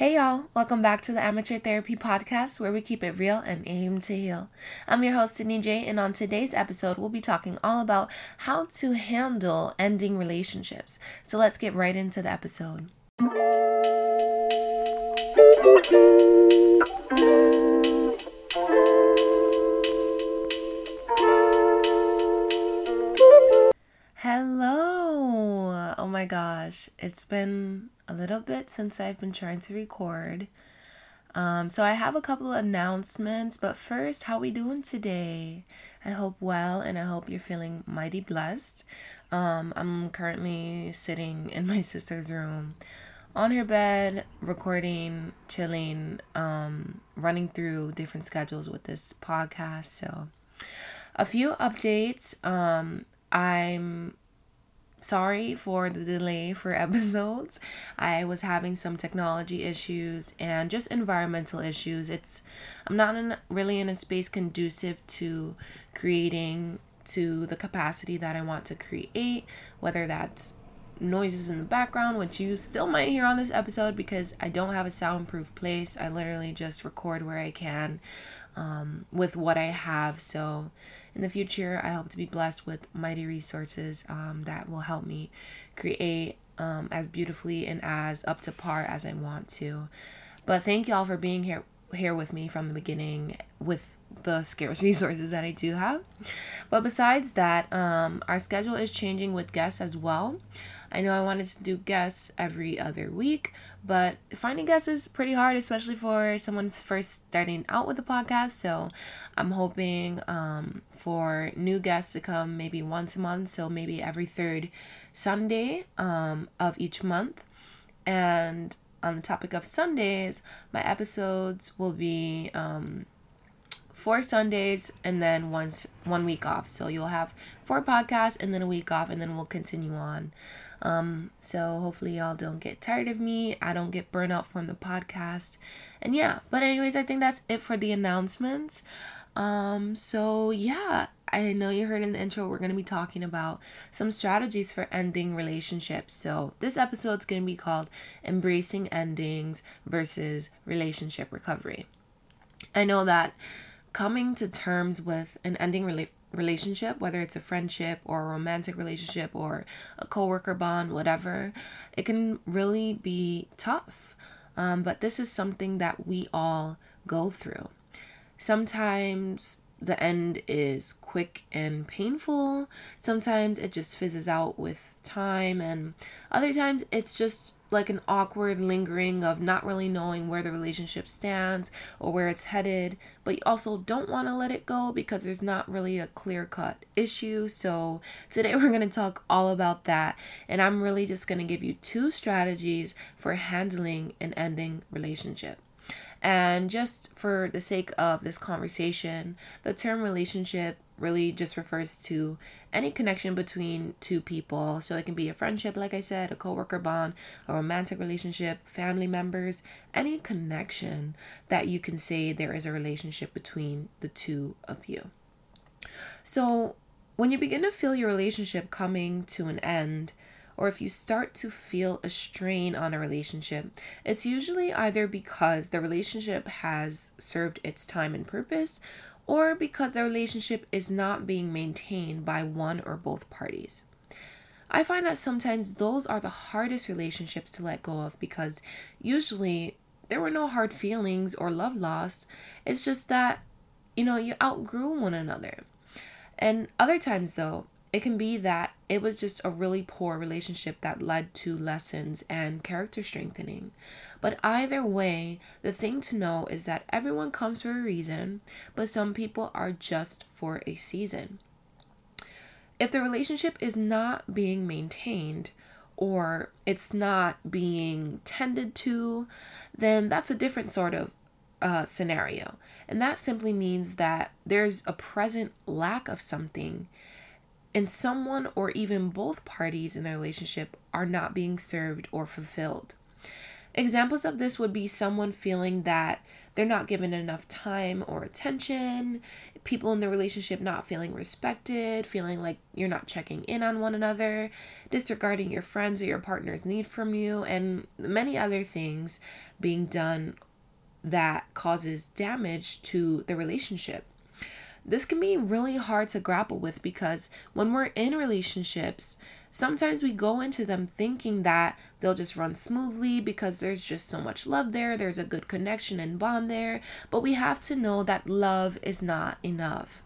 Hey y'all, welcome back to the Amateur Therapy Podcast where we keep it real and aim to heal. I'm your host, Sydney J, and on today's episode, we'll be talking all about how to handle ending relationships. So let's get right into the episode. Hello! Oh my gosh, it's been a little bit since I've been trying to record. Um, so I have a couple of announcements, but first, how we doing today? I hope well, and I hope you're feeling mighty blessed. Um, I'm currently sitting in my sister's room, on her bed, recording, chilling, um, running through different schedules with this podcast. So, a few updates. Um, I'm sorry for the delay for episodes. I was having some technology issues and just environmental issues. It's I'm not in really in a space conducive to creating to the capacity that I want to create, whether that's noises in the background, which you still might hear on this episode because I don't have a soundproof place. I literally just record where I can um, with what I have. So in the future, I hope to be blessed with mighty resources um, that will help me create um, as beautifully and as up to par as I want to. But thank y'all for being here here with me from the beginning with the scarce resources that I do have. But besides that, um, our schedule is changing with guests as well. I know I wanted to do guests every other week, but finding guests is pretty hard, especially for someone's first starting out with the podcast. So I'm hoping um, for new guests to come maybe once a month, so maybe every third Sunday um, of each month. And on the topic of Sundays, my episodes will be um, four Sundays and then once one week off. So you'll have four podcasts and then a week off, and then we'll continue on. Um, so hopefully y'all don't get tired of me. I don't get burnt out from the podcast. And yeah, but anyways, I think that's it for the announcements. Um, so yeah, I know you heard in the intro we're to be talking about some strategies for ending relationships. So this episode's to be called Embracing Endings versus Relationship Recovery. I know that coming to terms with an ending relationship relationship, whether it's a friendship or a romantic relationship or a coworker bond, whatever, it can really be tough. Um, but this is something that we all go through. Sometimes the end is quick and painful. Sometimes it just fizzes out with time, and other times it's just like an awkward lingering of not really knowing where the relationship stands or where it's headed, but you also don't want to let it go because there's not really a clear cut issue. So, today we're going to talk all about that, and I'm really just going to give you two strategies for handling an ending relationship. And just for the sake of this conversation, the term relationship really just refers to any connection between two people. So it can be a friendship, like I said, a coworker bond, a romantic relationship, family members, any connection that you can say there is a relationship between the two of you. So when you begin to feel your relationship coming to an end, or if you start to feel a strain on a relationship, it's usually either because the relationship has served its time and purpose or because the relationship is not being maintained by one or both parties. I find that sometimes those are the hardest relationships to let go of because usually there were no hard feelings or love lost. It's just that, you know, you outgrew one another. And other times, though, it can be that it was just a really poor relationship that led to lessons and character strengthening. But either way, the thing to know is that everyone comes for a reason, but some people are just for a season. If the relationship is not being maintained, or it's not being tended to, then that's a different sort of uh, scenario. And that simply means that there's a present lack of something and someone or even both parties in the relationship are not being served or fulfilled. Examples of this would be someone feeling that they're not given enough time or attention, people in the relationship not feeling respected, feeling like you're not checking in on one another, disregarding your friends or your partner's need from you, and many other things being done that causes damage to the relationship. This can be really hard to grapple with because when we're in relationships, sometimes we go into them thinking that they'll just run smoothly because there's just so much love there, there's a good connection and bond there. But we have to know that love is not enough.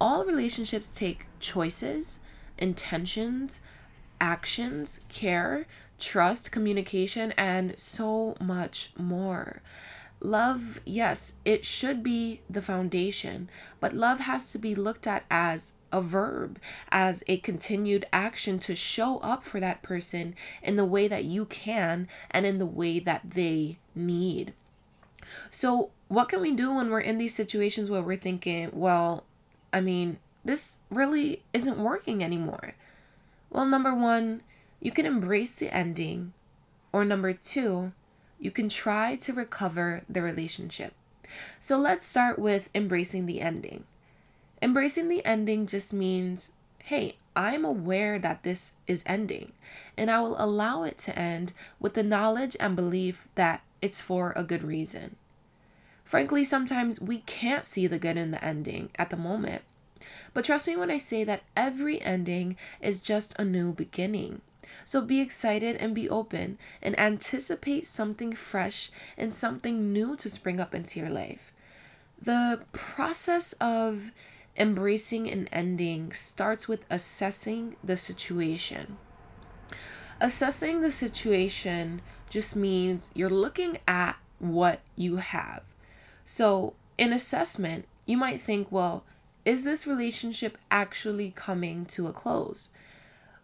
All relationships take choices, intentions, actions, care, trust, communication, and so much more. Love, yes, it should be the foundation, but love has to be looked at as a verb, as a continued action to show up for that person in the way that you can and in the way that they need. So, what can we do when we're in these situations where we're thinking, well, I mean, this really isn't working anymore? Well, number one, you can embrace the ending, or number two, you can try to recover the relationship. So let's start with embracing the ending. Embracing the ending just means hey, I'm aware that this is ending, and I will allow it to end with the knowledge and belief that it's for a good reason. Frankly, sometimes we can't see the good in the ending at the moment. But trust me when I say that every ending is just a new beginning. So be excited and be open and anticipate something fresh and something new to spring up into your life. The process of embracing an ending starts with assessing the situation. Assessing the situation just means you're looking at what you have. So, in assessment, you might think, well, is this relationship actually coming to a close?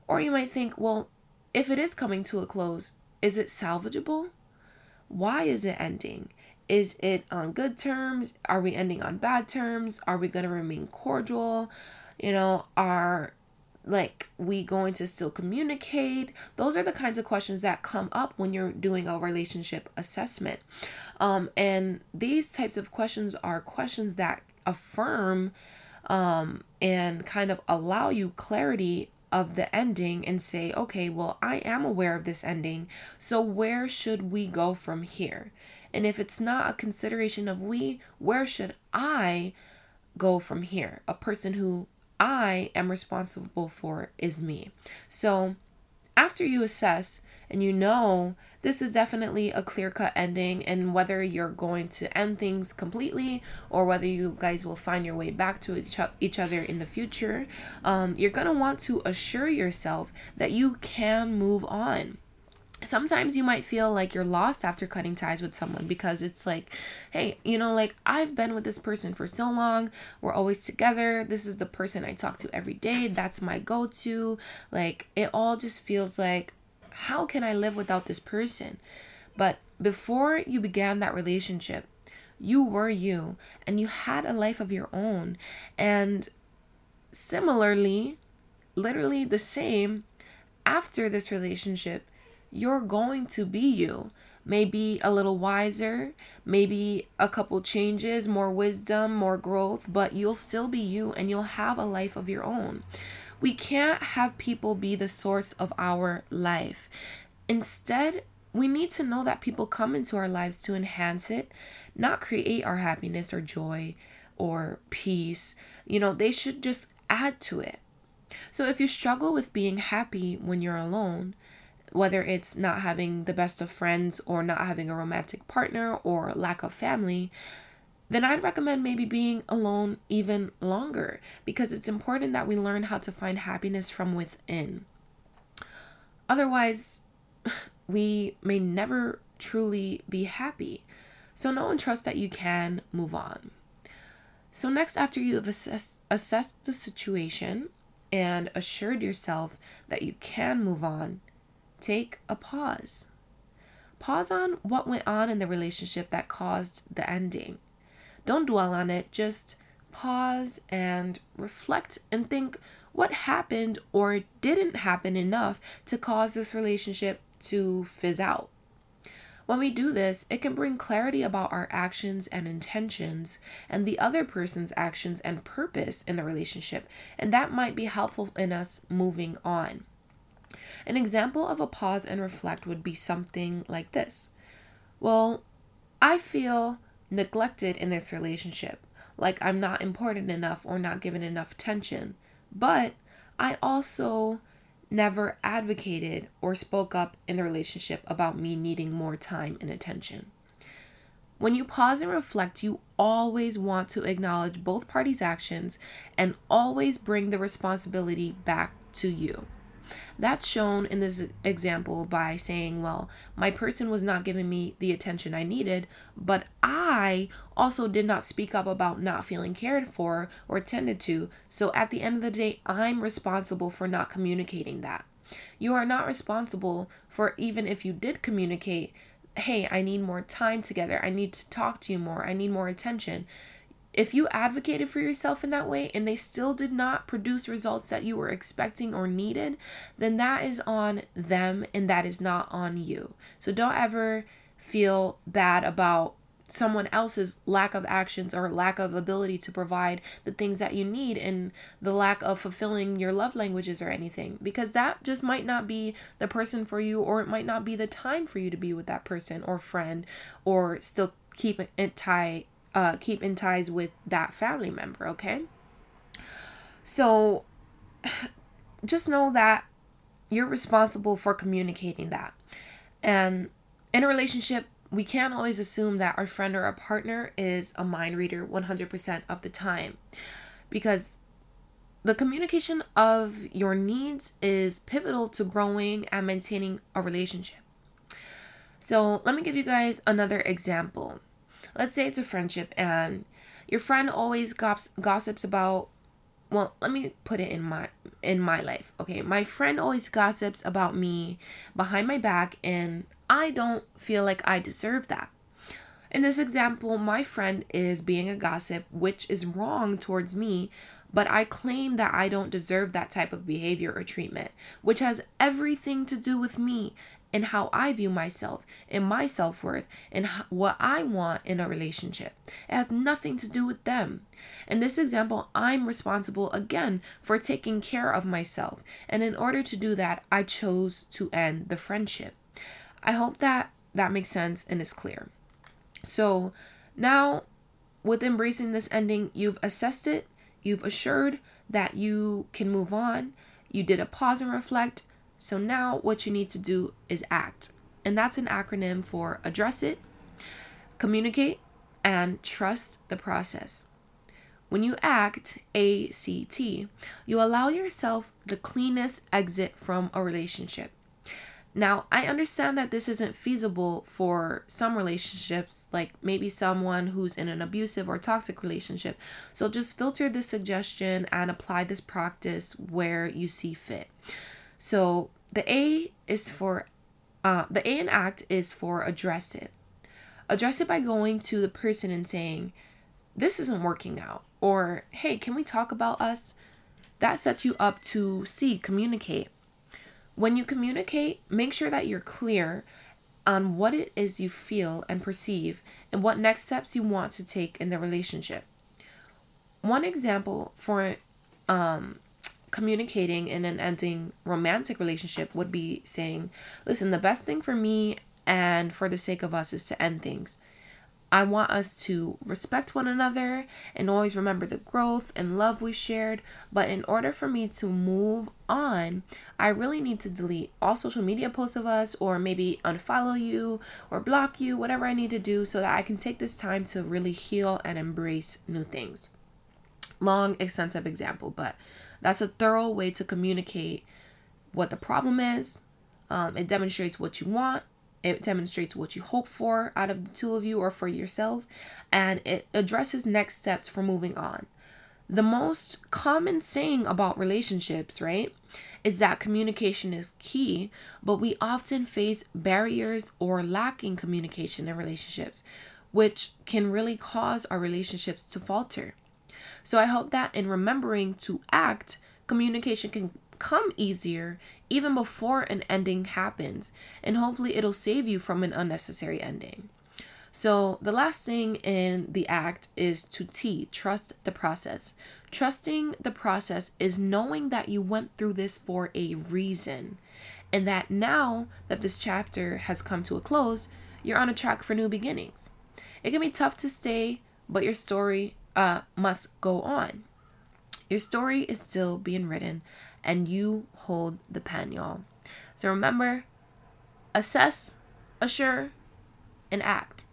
Or you might think, well, if it is coming to a close, is it salvageable? Why is it ending? Is it on good terms? Are we ending on bad terms? Are we going to remain cordial? You know, are like we going to still communicate? Those are the kinds of questions that come up when you're doing a relationship assessment. Um, and these types of questions are questions that affirm um, and kind of allow you clarity of the ending and say, okay, well, I am aware of this ending. So where should we go from here? And if it's not a consideration of we, where should I go from here? A person who I am responsible for is me. So after you assess and you know this is definitely a clear cut ending, and whether you're going to end things completely or whether you guys will find your way back to each, other in the future, um, you're gonna want to assure yourself that you can move on. Sometimes you might feel like you're lost after cutting ties with someone because it's like hey you know like i've been with this person for so long we're always together this is the person i talk to every day that's my go-to like it all just feels like how can I live without this person? But before you began that relationship, you were you and you had a life of your own. And similarly, literally the same, after this relationship, you're going to be you. Maybe a little wiser, maybe a couple changes, more wisdom, more growth, but you'll still be you and you'll have a life of your own. We can't have people be the source of our life. Instead, we need to know that people come into our lives to enhance it, not create our happiness or joy or peace. You know, they should just add to it. So if you struggle with being happy when you're alone, whether it's not having the best of friends or not having a romantic partner or lack of family, then I'd recommend maybe being alone even longer because it's important that we learn how to find happiness from within. Otherwise, we may never truly be happy. So know and trust that you can move on. So, next, after you have assessed, assessed the situation and assured yourself that you can move on, take a pause. Pause on what went on in the relationship that caused the ending. Don't dwell on it, just pause and reflect and think what happened or didn't happen enough to cause this relationship to fizz out. When we do this, it can bring clarity about our actions and intentions and the other person's actions and purpose in the relationship, and that might be helpful in us moving on. An example of a pause and reflect would be something like this Well, I feel neglected in this relationship, like I'm not important enough or not given enough attention, but I also never advocated or spoke up in the relationship about me needing more time and attention. When you pause and reflect, you always want to acknowledge both parties' actions and always bring the responsibility back to you. That's shown in this example by saying, well, my person was not giving me the attention I needed, but I also did not speak up about not feeling cared for or tended to. So at the end of the day, I'm responsible for not communicating that. You are not responsible for even if you did communicate, hey, I need more time together. I need to talk to you more. I need more attention if you advocated for yourself in that way and they still did not produce results that you were expecting or needed, then that is on them and that is not on you. So don't ever feel bad about someone else's lack of actions or lack of ability to provide the things that you need and the lack of fulfilling your love languages or anything because that just might not be the person for you or it might not be the time for you to be with that person or friend or still keep it tight uh, keep in ties with that family member, okay? So just know that you're responsible for communicating that. And in a relationship, we can't always assume that our friend or our partner is a mind reader 100% of the time because the communication of your needs is pivotal to growing and maintaining a relationship. So, let me give you guys another example let's say it's a friendship and your friend always goss- gossips about well let me put it in my in my life okay? My friend always gossips about me behind my back and i don't feel like i deserve that. In this example my friend is being a gossip which is wrong towards me but I claim that I don't deserve that type of behavior or treatment, which has everything to do with me and how I view myself and my self worth and what I want in a relationship. It has nothing to do with them. In this example, I'm responsible again for taking care of myself. And in order to do that, I chose to end the friendship. I hope that that makes sense and is clear. So now, with embracing this ending, you've assessed it, you've assured that you can move on, you did a pause and reflect, so now what you need to do is act. And that's an acronym for address it, communicate, and trust the process. When you act, ACT, you allow yourself the cleanest exit from a relationship. Now, I understand that this isn't feasible for some relationships, like maybe someone who's in an abusive or toxic relationship. So just filter this suggestion and apply this practice where you see fit. So the A is for uh, the A in act is for address it. Address it by going to the person and saying, "This isn't working out," or "Hey, can we talk about us?" That sets you up to C, communicate. When you communicate, make sure that you're clear on what it is you feel and perceive and what next steps you want to take in the relationship. One example for um, communicating in an ending romantic relationship would be saying, listen, the best thing for me and for the sake of us is to end things. I want us to respect one another and always remember the growth and love we shared. But in order for me to move on, I really need to delete all social media posts of us, or maybe unfollow you or block you, whatever I need to do, so that I can take this time to really heal and embrace new things. Long, extensive example, but that's a thorough way to communicate what the problem is. Um, it demonstrates what you want. It demonstrates what you hope for out of the two of you or for yourself. And it addresses next steps for moving on. The most common saying about relationships, right, is that communication is key, but we often face barriers or lacking communication in relationships, which can really cause our relationships to falter. So I hope that in remembering to act, communication can come easier even before an ending happens, and hopefully it'll save you from an unnecessary ending. So, the last thing in the act is to T, trust the process. Trusting the process is knowing that you went through this for a reason, and that now that this chapter has come to a close, you're on a track for new beginnings. It can be tough to stay, but your story uh, must go on. Your story is still being written, and you hold the pen, y'all. So remember assess, assure, and act.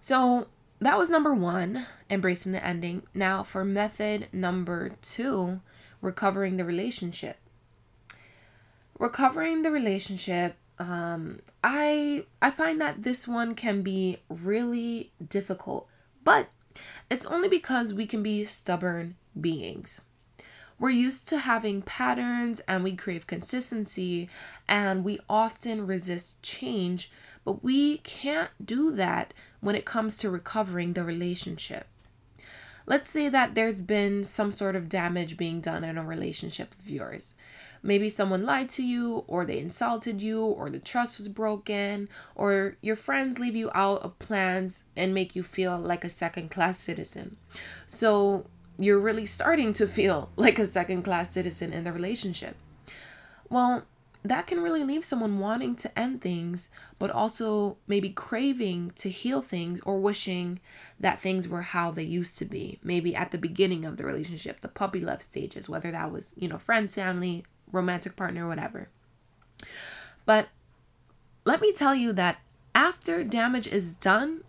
So that was number one, embracing the ending. Now, for method number two, recovering the relationship. Recovering the relationship um, I I find that this one can be really difficult, but it's only because we can be stubborn beings. We're used to having patterns and we crave consistency and we often resist change, but we can't do that when it comes to recovering the relationship. Let's say that there's been some sort of damage being done in a relationship of yours. Maybe someone lied to you, or they insulted you, or the trust was broken, or your friends leave you out of plans and make you feel like a second class citizen. So you're really starting to feel like a second class citizen in the relationship. Well, that can really leave someone wanting to end things, but also maybe craving to heal things or wishing that things were how they used to be. Maybe at the beginning of the relationship, the puppy love stages, whether that was, you know, friends, family, romantic partner, whatever. But let me tell you that after damage is done,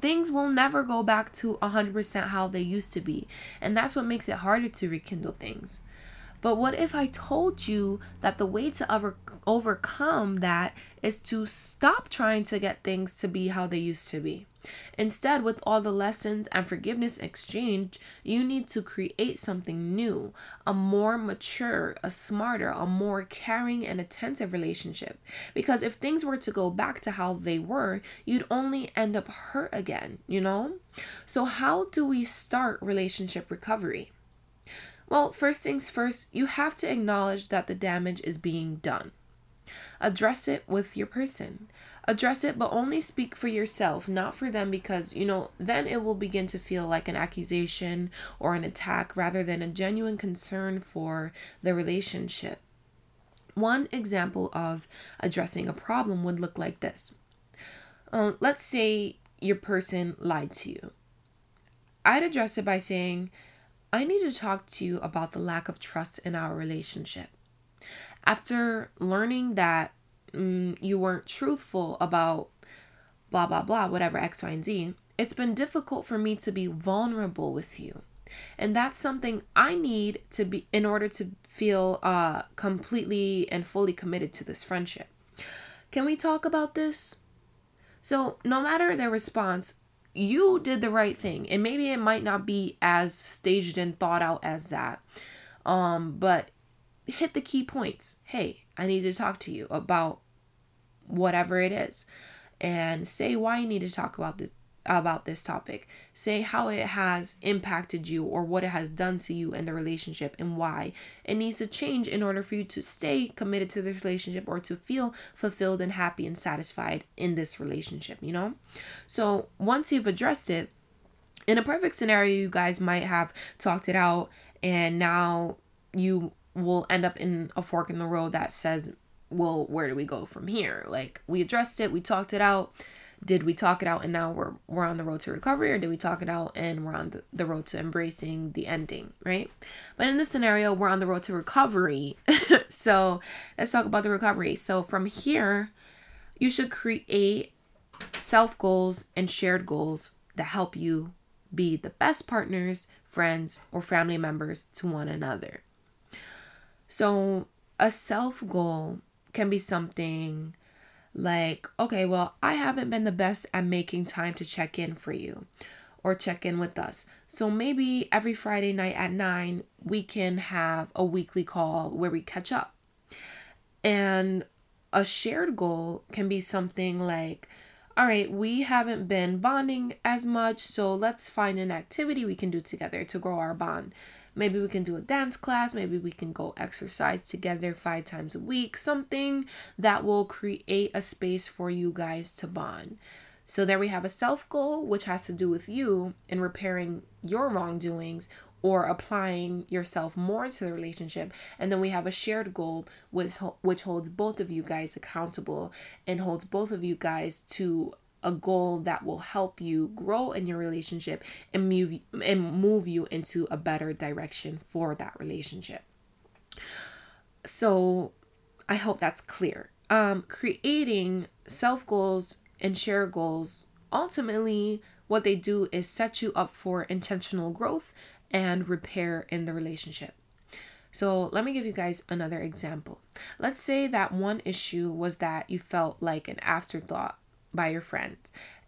things will never go back to 100% how they used to be. And that's what makes it harder to rekindle things. But what if I told you that the way to over- overcome that is to stop trying to get things to be how they used to be? Instead, with all the lessons and forgiveness exchange, you need to create something new, a more mature, a smarter, a more caring and attentive relationship. Because if things were to go back to how they were, you'd only end up hurt again, you know? So, how do we start relationship recovery? Well, first things first, you have to acknowledge that the damage is being done. Address it with your person. Address it, but only speak for yourself, not for them, because, you know, then it will begin to feel like an accusation or an attack rather than a genuine concern for the relationship. One example of addressing a problem would look like this. Uh, let's say your person lied to you. I'd address it by saying, I need to talk to you about the lack of trust in our relationship. After learning that mm, you weren't truthful about blah, blah, blah, whatever, X, Y, and Z, it's been difficult for me to be vulnerable with you. And that's something I need to be in order to feel uh, completely and fully committed to this friendship. Can we talk about this? So, no matter their response, you did the right thing. And maybe it might not be as staged and thought out as that. Um, but hit the key points. Hey, I need to talk to you about whatever it is and say why you need to talk about this about this topic. Say how it has impacted you or what it has done to you in the relationship and why it needs to change in order for you to stay committed to this relationship or to feel fulfilled and happy and satisfied in this relationship, you know? So, once you've addressed it, in a perfect scenario, you guys might have talked it out and now you will end up in a fork in the road that says, well, where do we go from here? Like, we addressed it, we talked it out. Did we talk it out and now we're we're on the road to recovery, or did we talk it out and we're on the, the road to embracing the ending, right? But in this scenario, we're on the road to recovery. so let's talk about the recovery. So from here, you should create self goals and shared goals that help you be the best partners, friends, or family members to one another. So, a self goal can be something like, okay, well, I haven't been the best at making time to check in for you or check in with us. So maybe every Friday night at 9, we can have a weekly call where we catch up. And a shared goal can be something like, all right, we haven't been bonding as much, so let's find an activity we can do together to grow our bond. Maybe we can do a dance class, maybe we can go exercise together five times a week, something that will create a space for you guys to bond. So there we have a self goal, which has to do with you and repairing your wrongdoings or applying yourself more to the relationship. And then we have a shared goal which which holds both of you guys accountable and holds both of you guys to a goal that will help you grow in your relationship and move and move you into a better direction for that relationship. So, I hope that's clear. Um creating self goals and share goals ultimately what they do is set you up for intentional growth and repair in the relationship. So, let me give you guys another example. Let's say that one issue was that you felt like an afterthought by your friend.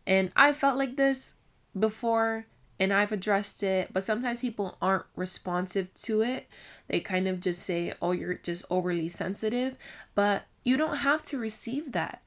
And I felt like this before and I've addressed it, but sometimes people aren't responsive to it. They kind of just say, "Oh, you're just overly sensitive," but you don't have to receive that.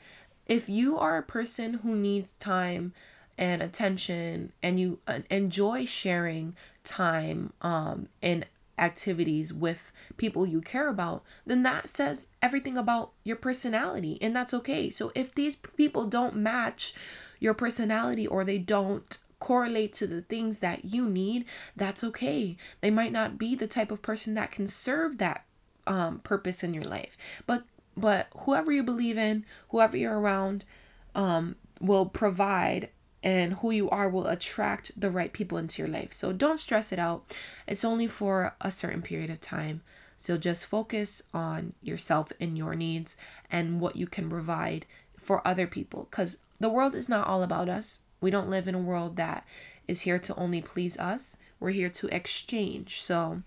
If you are a person who needs time and attention and you uh, enjoy sharing time um and activities with people you care about, then that says everything about your personality, and that's okay. So if these people don't match your personality or they don't correlate to the things that you need, that's okay. They might not be the type of person that can serve that um, purpose in your life, but but whoever you believe in, whoever you're around, um, will provide and who you are will attract the right people into your life. So don't stress it out. It's only for a certain period of time. So just focus on yourself and your needs and what you can provide for other people because the world is not all about us. We don't live in a world that is here to only please us. We're here to exchange. So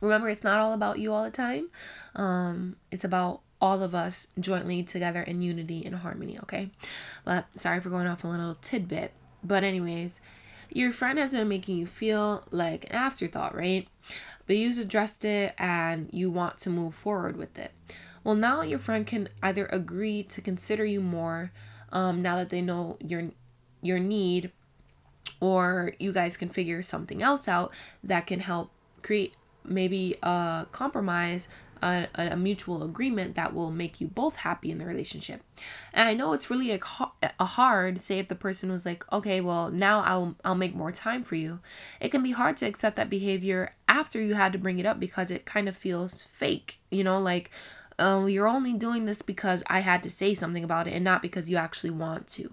remember, it's not all about you all the time. Um, it's about all of us jointly together in unity and harmony, okay? But sorry for going off a little tidbit. But, anyways, your friend has been making you feel like an afterthought, right? But you've addressed it and you want to move forward with it. Well, now your friend can either agree to consider you more um, now that they know your your need, or you guys can figure something else out that can help create maybe a compromise a, a mutual agreement that will make you both happy in the relationship. And I know it's really a, a hard, say if the person was like, okay, well now I'll I'll make more time for you. It can be hard to accept that behavior after you had to bring it up because it kind of feels fake, you know, like oh, you're only doing this because I had to say something about it and not because you actually want to.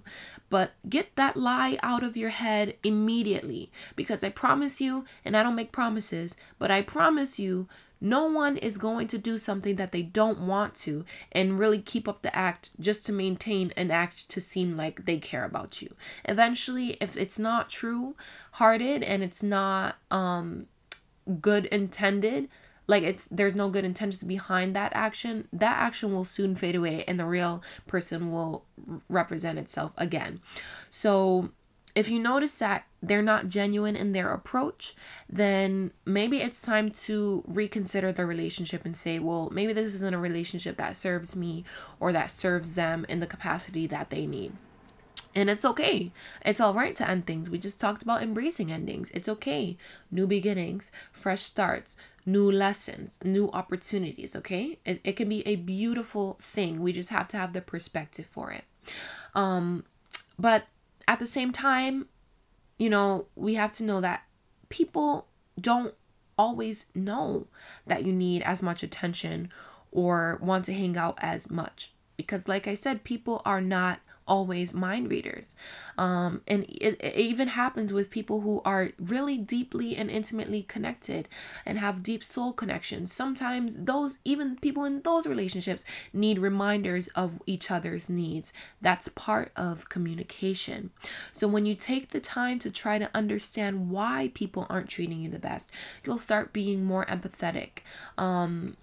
But get that lie out of your head immediately because I promise you, and I don't make promises, but I promise you, no one is going to do something that they don't want to and really keep up the act just to maintain an act to seem like they care about you. Eventually, if it's not true hearted and it's not um good intended, like it's there's no good intentions behind that action, that action will soon fade away and the real person will represent itself again. So if you notice that they're not genuine in their approach, then maybe it's time to reconsider the relationship and say, well, maybe this isn't a relationship that serves me or that serves them in the capacity that they need. And it's okay. It's all right to end things. We just talked about embracing endings. It's okay. New beginnings, fresh starts, new lessons, new opportunities, okay? It, it can be a beautiful thing. We just have to have the perspective for it. Um, but at the same time, you know, we have to know that people don't always know that you need as much attention or want to hang out as much. Because, like I said, people are not always mind readers. Um, and it, it even happens with people who are really deeply and intimately connected and have deep soul connections. Sometimes those, even people in those relationships, need reminders of each other's needs. That's part of communication. So when you take the time to try to understand why people aren't treating you the best, you'll start being more empathetic. Um,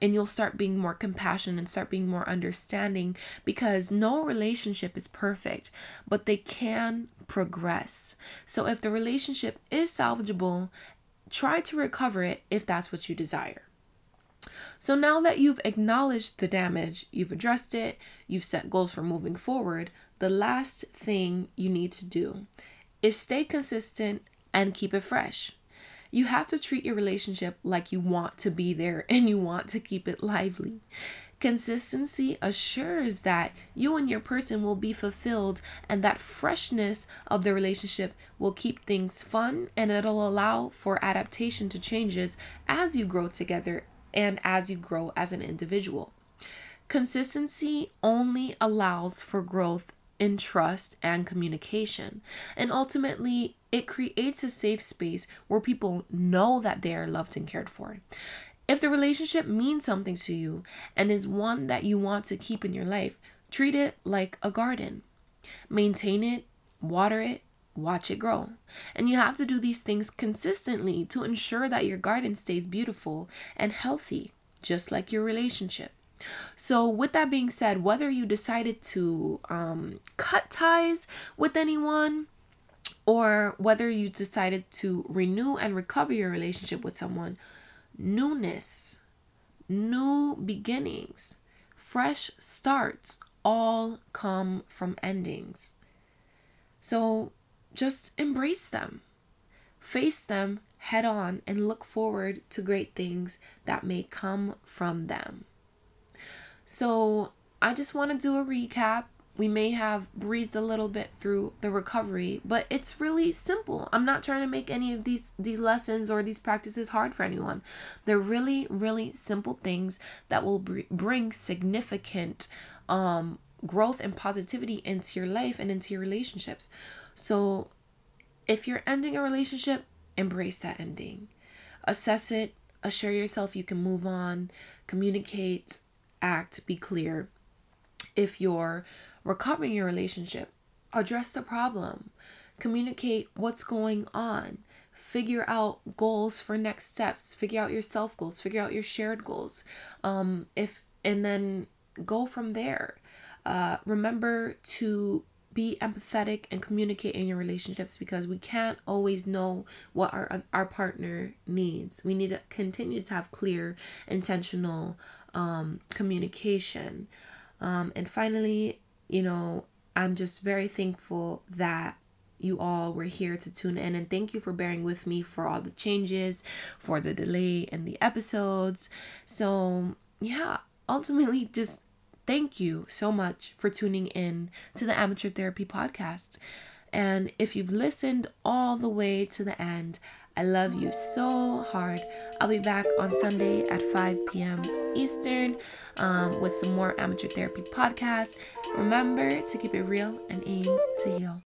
and you'll start being more compassionate and start being more understanding because no relationship is perfect, but they can progress. So if the relationship is salvageable, try to recover it if that's what you desire. So now that you've acknowledged the damage, you've addressed it, you've set goals for moving forward, the last thing you need to do is stay consistent and keep it fresh. You have to treat your relationship like you want to be there and you want to keep it lively. Consistency assures that you and your person will be fulfilled and that freshness of the relationship will keep things fun and it'll allow for adaptation to changes as you grow together and as you grow as an individual. Consistency only allows for growth in trust and communication. And ultimately, it creates a safe space where people know that they are loved and cared for. If the relationship means something to you and is one that you want to keep in your life, treat it like a garden. Maintain it, water it, watch it grow. And you have to do these things consistently to ensure that your garden stays beautiful and healthy, just like your relationship. So, with that being said, whether you decided to um, cut ties with anyone or whether you decided to renew and recover your relationship with someone, newness, new beginnings, fresh starts all come from endings. So, just embrace them, face them head on, and look forward to great things that may come from them. So, I just want to do a recap. We may have breathed a little bit through the recovery, but it's really simple. I'm not trying to make any of these these lessons or these practices hard for anyone. They're really really simple things that will br- bring significant um growth and positivity into your life and into your relationships. So, if you're ending a relationship, embrace that ending. Assess it, assure yourself you can move on, communicate, act, be clear. If you're recovering your relationship, address the problem, communicate what's going on, figure out goals for next steps, figure out your self goals, figure out your shared goals. Um, if and then go from there. Uh, remember to be empathetic and communicate in your relationships because we can't always know what our our partner needs. We need to continue to have clear, intentional um, communication. Um, and finally, you know, I'm just very thankful that you all were here to tune in and thank you for bearing with me for all the changes, for the delay in the episodes. So, yeah, ultimately just thank you so much for tuning in to the Amateur Therapy podcast. And if you've listened all the way to the end, I love you so hard. I'll be back on Sunday at 5 p.m. Eastern um, with some more amateur therapy podcasts. Remember to keep it real and aim to heal.